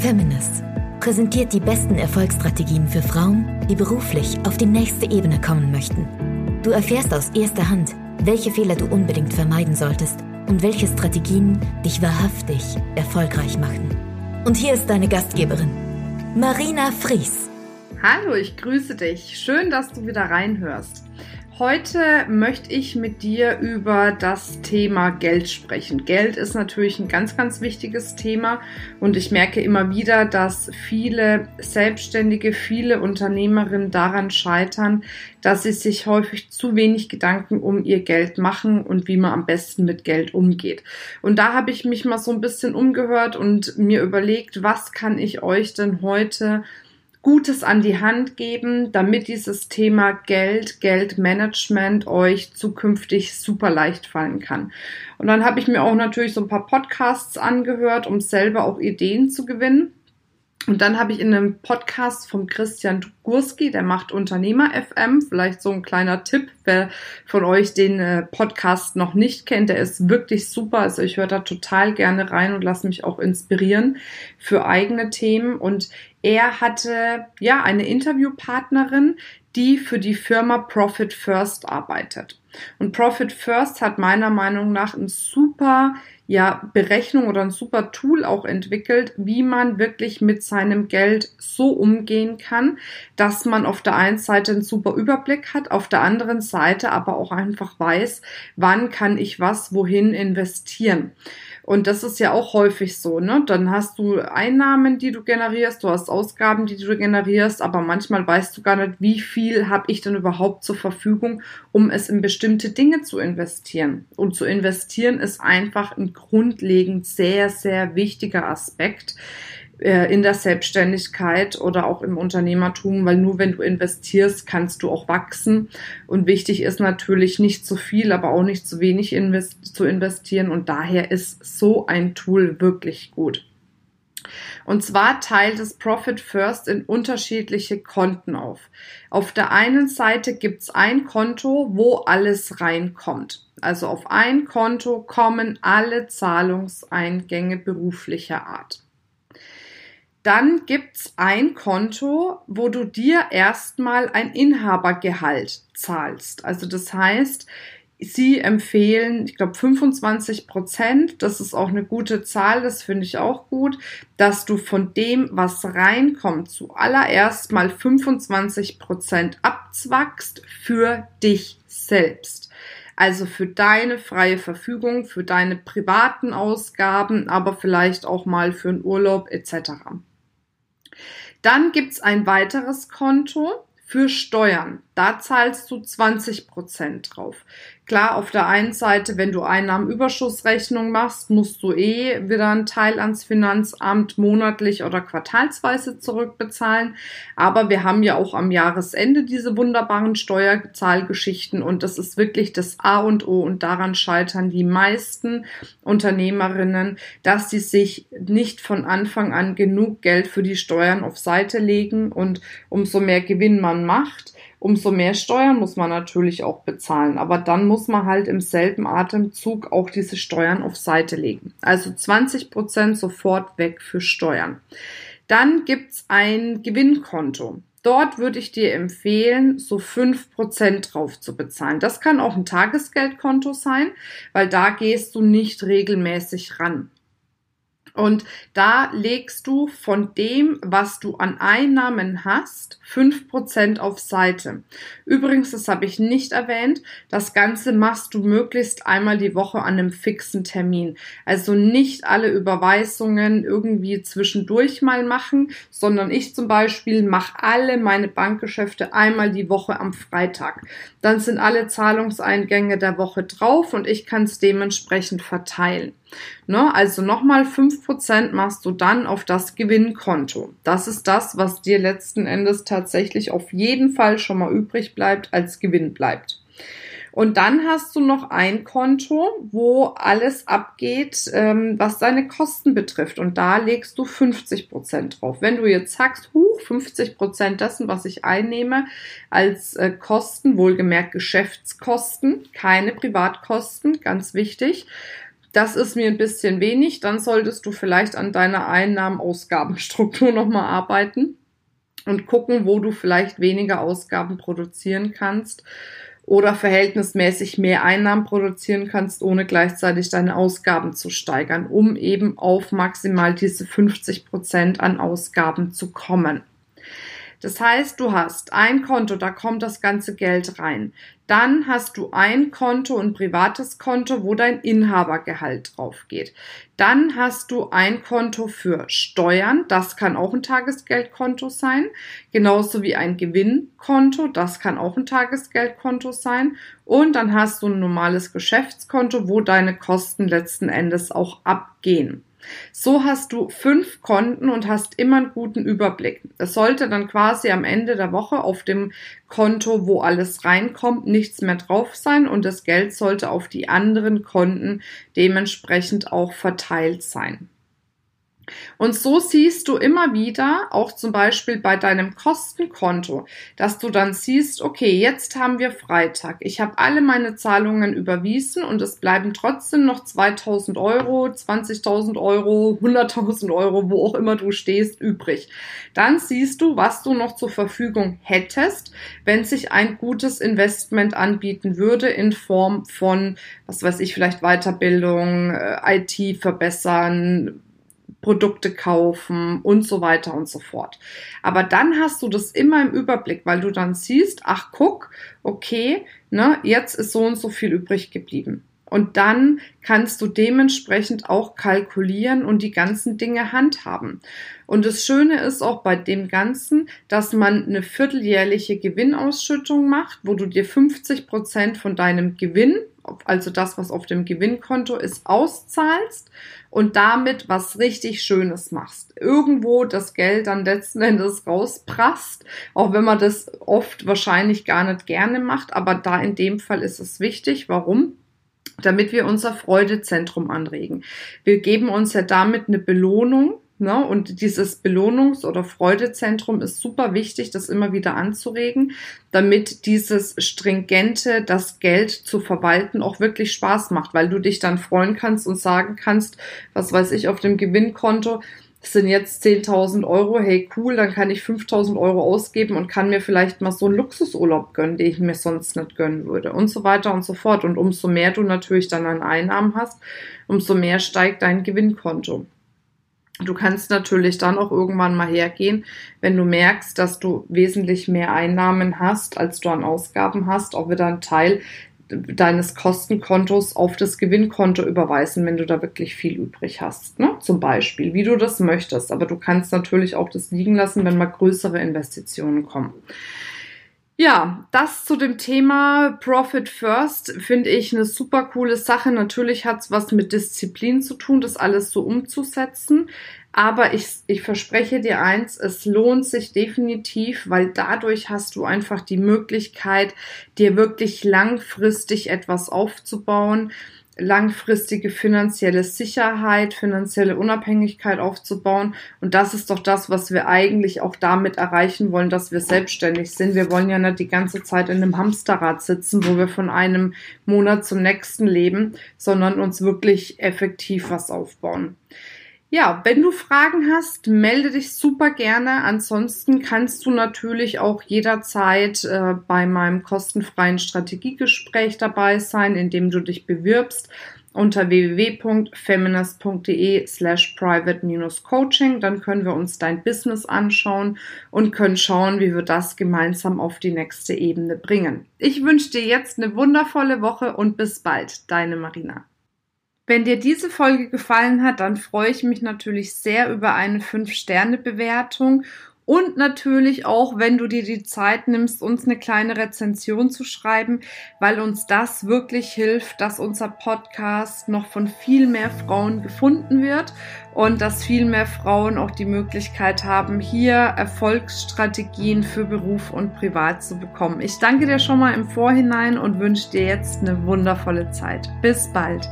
Feminist präsentiert die besten Erfolgsstrategien für Frauen, die beruflich auf die nächste Ebene kommen möchten. Du erfährst aus erster Hand, welche Fehler du unbedingt vermeiden solltest und welche Strategien dich wahrhaftig erfolgreich machen. Und hier ist deine Gastgeberin, Marina Fries. Hallo, ich grüße dich. Schön, dass du wieder reinhörst. Heute möchte ich mit dir über das Thema Geld sprechen. Geld ist natürlich ein ganz, ganz wichtiges Thema und ich merke immer wieder, dass viele Selbstständige, viele Unternehmerinnen daran scheitern, dass sie sich häufig zu wenig Gedanken um ihr Geld machen und wie man am besten mit Geld umgeht. Und da habe ich mich mal so ein bisschen umgehört und mir überlegt, was kann ich euch denn heute Gutes an die Hand geben, damit dieses Thema Geld, Geldmanagement euch zukünftig super leicht fallen kann. Und dann habe ich mir auch natürlich so ein paar Podcasts angehört, um selber auch Ideen zu gewinnen. Und dann habe ich in einem Podcast vom Christian Gurski, der macht Unternehmer FM, vielleicht so ein kleiner Tipp, wer von euch den äh, Podcast noch nicht kennt, der ist wirklich super. Also ich höre da total gerne rein und lasse mich auch inspirieren für eigene Themen. Und er hatte ja eine Interviewpartnerin, die für die Firma Profit First arbeitet. Und Profit First hat meiner Meinung nach ein super ja, Berechnung oder ein super Tool auch entwickelt, wie man wirklich mit seinem Geld so umgehen kann, dass man auf der einen Seite einen super Überblick hat, auf der anderen Seite aber auch einfach weiß, wann kann ich was wohin investieren. Und das ist ja auch häufig so, ne? Dann hast du Einnahmen, die du generierst, du hast Ausgaben, die du generierst, aber manchmal weißt du gar nicht, wie viel habe ich denn überhaupt zur Verfügung, um es in bestimmte Dinge zu investieren. Und zu investieren ist einfach ein grundlegend sehr, sehr wichtiger Aspekt in der Selbstständigkeit oder auch im Unternehmertum, weil nur wenn du investierst, kannst du auch wachsen. Und wichtig ist natürlich nicht zu viel, aber auch nicht zu wenig invest zu investieren. Und daher ist so ein Tool wirklich gut. Und zwar teilt es Profit First in unterschiedliche Konten auf. Auf der einen Seite gibt's ein Konto, wo alles reinkommt. Also auf ein Konto kommen alle Zahlungseingänge beruflicher Art. Dann gibt's ein Konto, wo du dir erstmal ein Inhabergehalt zahlst. Also das heißt, Sie empfehlen, ich glaube, 25 Prozent. Das ist auch eine gute Zahl, das finde ich auch gut, dass du von dem, was reinkommt, zuallererst mal 25 Prozent abzwackst für dich selbst. Also für deine freie Verfügung, für deine privaten Ausgaben, aber vielleicht auch mal für einen Urlaub etc. Dann gibt's ein weiteres Konto für Steuern. Da zahlst du 20 Prozent drauf. Klar, auf der einen Seite, wenn du Einnahmenüberschussrechnung machst, musst du eh wieder einen Teil ans Finanzamt monatlich oder quartalsweise zurückbezahlen. Aber wir haben ja auch am Jahresende diese wunderbaren Steuerzahlgeschichten und das ist wirklich das A und O und daran scheitern die meisten Unternehmerinnen, dass sie sich nicht von Anfang an genug Geld für die Steuern auf Seite legen und umso mehr Gewinn man macht, umso mehr Steuern muss man natürlich auch bezahlen. Aber dann muss man halt im selben Atemzug auch diese Steuern auf Seite legen. Also 20 Prozent sofort weg für Steuern. Dann gibt's ein Gewinnkonto. Dort würde ich dir empfehlen, so fünf Prozent drauf zu bezahlen. Das kann auch ein Tagesgeldkonto sein, weil da gehst du nicht regelmäßig ran. Und da legst du von dem, was du an Einnahmen hast, fünf Prozent auf Seite. Übrigens, das habe ich nicht erwähnt, das Ganze machst du möglichst einmal die Woche an einem fixen Termin. Also nicht alle Überweisungen irgendwie zwischendurch mal machen, sondern ich zum Beispiel mache alle meine Bankgeschäfte einmal die Woche am Freitag. Dann sind alle Zahlungseingänge der Woche drauf und ich kann es dementsprechend verteilen. Ne? Also nochmal fünf Prozent machst du dann auf das Gewinnkonto. Das ist das, was dir letzten Endes tatsächlich auf jeden Fall schon mal übrig bleibt, als Gewinn bleibt. Und dann hast du noch ein Konto, wo alles abgeht, ähm, was deine Kosten betrifft. Und da legst du 50 Prozent drauf. Wenn du jetzt sagst, huch, 50 Prozent dessen, was ich einnehme, als äh, Kosten, wohlgemerkt Geschäftskosten, keine Privatkosten, ganz wichtig, das ist mir ein bisschen wenig, dann solltest du vielleicht an deiner Einnahmen-Ausgabenstruktur nochmal arbeiten und gucken, wo du vielleicht weniger Ausgaben produzieren kannst oder verhältnismäßig mehr Einnahmen produzieren kannst, ohne gleichzeitig deine Ausgaben zu steigern, um eben auf maximal diese 50 Prozent an Ausgaben zu kommen. Das heißt, du hast ein Konto, da kommt das ganze Geld rein. Dann hast du ein Konto, ein privates Konto, wo dein Inhabergehalt drauf geht. Dann hast du ein Konto für Steuern, das kann auch ein Tagesgeldkonto sein, genauso wie ein Gewinnkonto, das kann auch ein Tagesgeldkonto sein. Und dann hast du ein normales Geschäftskonto, wo deine Kosten letzten Endes auch abgehen. So hast du fünf Konten und hast immer einen guten Überblick. Es sollte dann quasi am Ende der Woche auf dem Konto, wo alles reinkommt, nichts mehr drauf sein und das Geld sollte auf die anderen Konten dementsprechend auch verteilt sein. Und so siehst du immer wieder, auch zum Beispiel bei deinem Kostenkonto, dass du dann siehst, okay, jetzt haben wir Freitag. Ich habe alle meine Zahlungen überwiesen und es bleiben trotzdem noch 2000 Euro, 20.000 Euro, 100.000 Euro, wo auch immer du stehst, übrig. Dann siehst du, was du noch zur Verfügung hättest, wenn sich ein gutes Investment anbieten würde in Form von, was weiß ich, vielleicht Weiterbildung, äh, IT verbessern, Produkte kaufen und so weiter und so fort. Aber dann hast du das immer im Überblick, weil du dann siehst, ach guck, okay, ne, jetzt ist so und so viel übrig geblieben. Und dann kannst du dementsprechend auch kalkulieren und die ganzen Dinge handhaben. Und das Schöne ist auch bei dem Ganzen, dass man eine vierteljährliche Gewinnausschüttung macht, wo du dir 50 Prozent von deinem Gewinn, also das, was auf dem Gewinnkonto ist, auszahlst und damit was richtig Schönes machst. Irgendwo das Geld dann letzten Endes rausprasst, auch wenn man das oft wahrscheinlich gar nicht gerne macht, aber da in dem Fall ist es wichtig. Warum? Damit wir unser Freudezentrum anregen. Wir geben uns ja damit eine Belohnung, Ne? Und dieses Belohnungs- oder Freudezentrum ist super wichtig, das immer wieder anzuregen, damit dieses stringente, das Geld zu verwalten, auch wirklich Spaß macht, weil du dich dann freuen kannst und sagen kannst, was weiß ich, auf dem Gewinnkonto, das sind jetzt 10.000 Euro, hey cool, dann kann ich 5.000 Euro ausgeben und kann mir vielleicht mal so einen Luxusurlaub gönnen, den ich mir sonst nicht gönnen würde und so weiter und so fort. Und umso mehr du natürlich dann an Einnahmen hast, umso mehr steigt dein Gewinnkonto. Du kannst natürlich dann auch irgendwann mal hergehen, wenn du merkst, dass du wesentlich mehr Einnahmen hast, als du an Ausgaben hast, auch wieder einen Teil deines Kostenkontos auf das Gewinnkonto überweisen, wenn du da wirklich viel übrig hast. Ne? Zum Beispiel, wie du das möchtest. Aber du kannst natürlich auch das liegen lassen, wenn mal größere Investitionen kommen. Ja, das zu dem Thema Profit First finde ich eine super coole Sache. Natürlich hat es was mit Disziplin zu tun, das alles so umzusetzen. Aber ich, ich verspreche dir eins, es lohnt sich definitiv, weil dadurch hast du einfach die Möglichkeit, dir wirklich langfristig etwas aufzubauen langfristige finanzielle Sicherheit, finanzielle Unabhängigkeit aufzubauen. Und das ist doch das, was wir eigentlich auch damit erreichen wollen, dass wir selbstständig sind. Wir wollen ja nicht die ganze Zeit in einem Hamsterrad sitzen, wo wir von einem Monat zum nächsten leben, sondern uns wirklich effektiv was aufbauen. Ja, wenn du Fragen hast, melde dich super gerne. Ansonsten kannst du natürlich auch jederzeit äh, bei meinem kostenfreien Strategiegespräch dabei sein, indem du dich bewirbst unter www.feminist.de slash private-coaching. Dann können wir uns dein Business anschauen und können schauen, wie wir das gemeinsam auf die nächste Ebene bringen. Ich wünsche dir jetzt eine wundervolle Woche und bis bald. Deine Marina. Wenn dir diese Folge gefallen hat, dann freue ich mich natürlich sehr über eine 5-Sterne-Bewertung und natürlich auch, wenn du dir die Zeit nimmst, uns eine kleine Rezension zu schreiben, weil uns das wirklich hilft, dass unser Podcast noch von viel mehr Frauen gefunden wird und dass viel mehr Frauen auch die Möglichkeit haben, hier Erfolgsstrategien für Beruf und Privat zu bekommen. Ich danke dir schon mal im Vorhinein und wünsche dir jetzt eine wundervolle Zeit. Bis bald.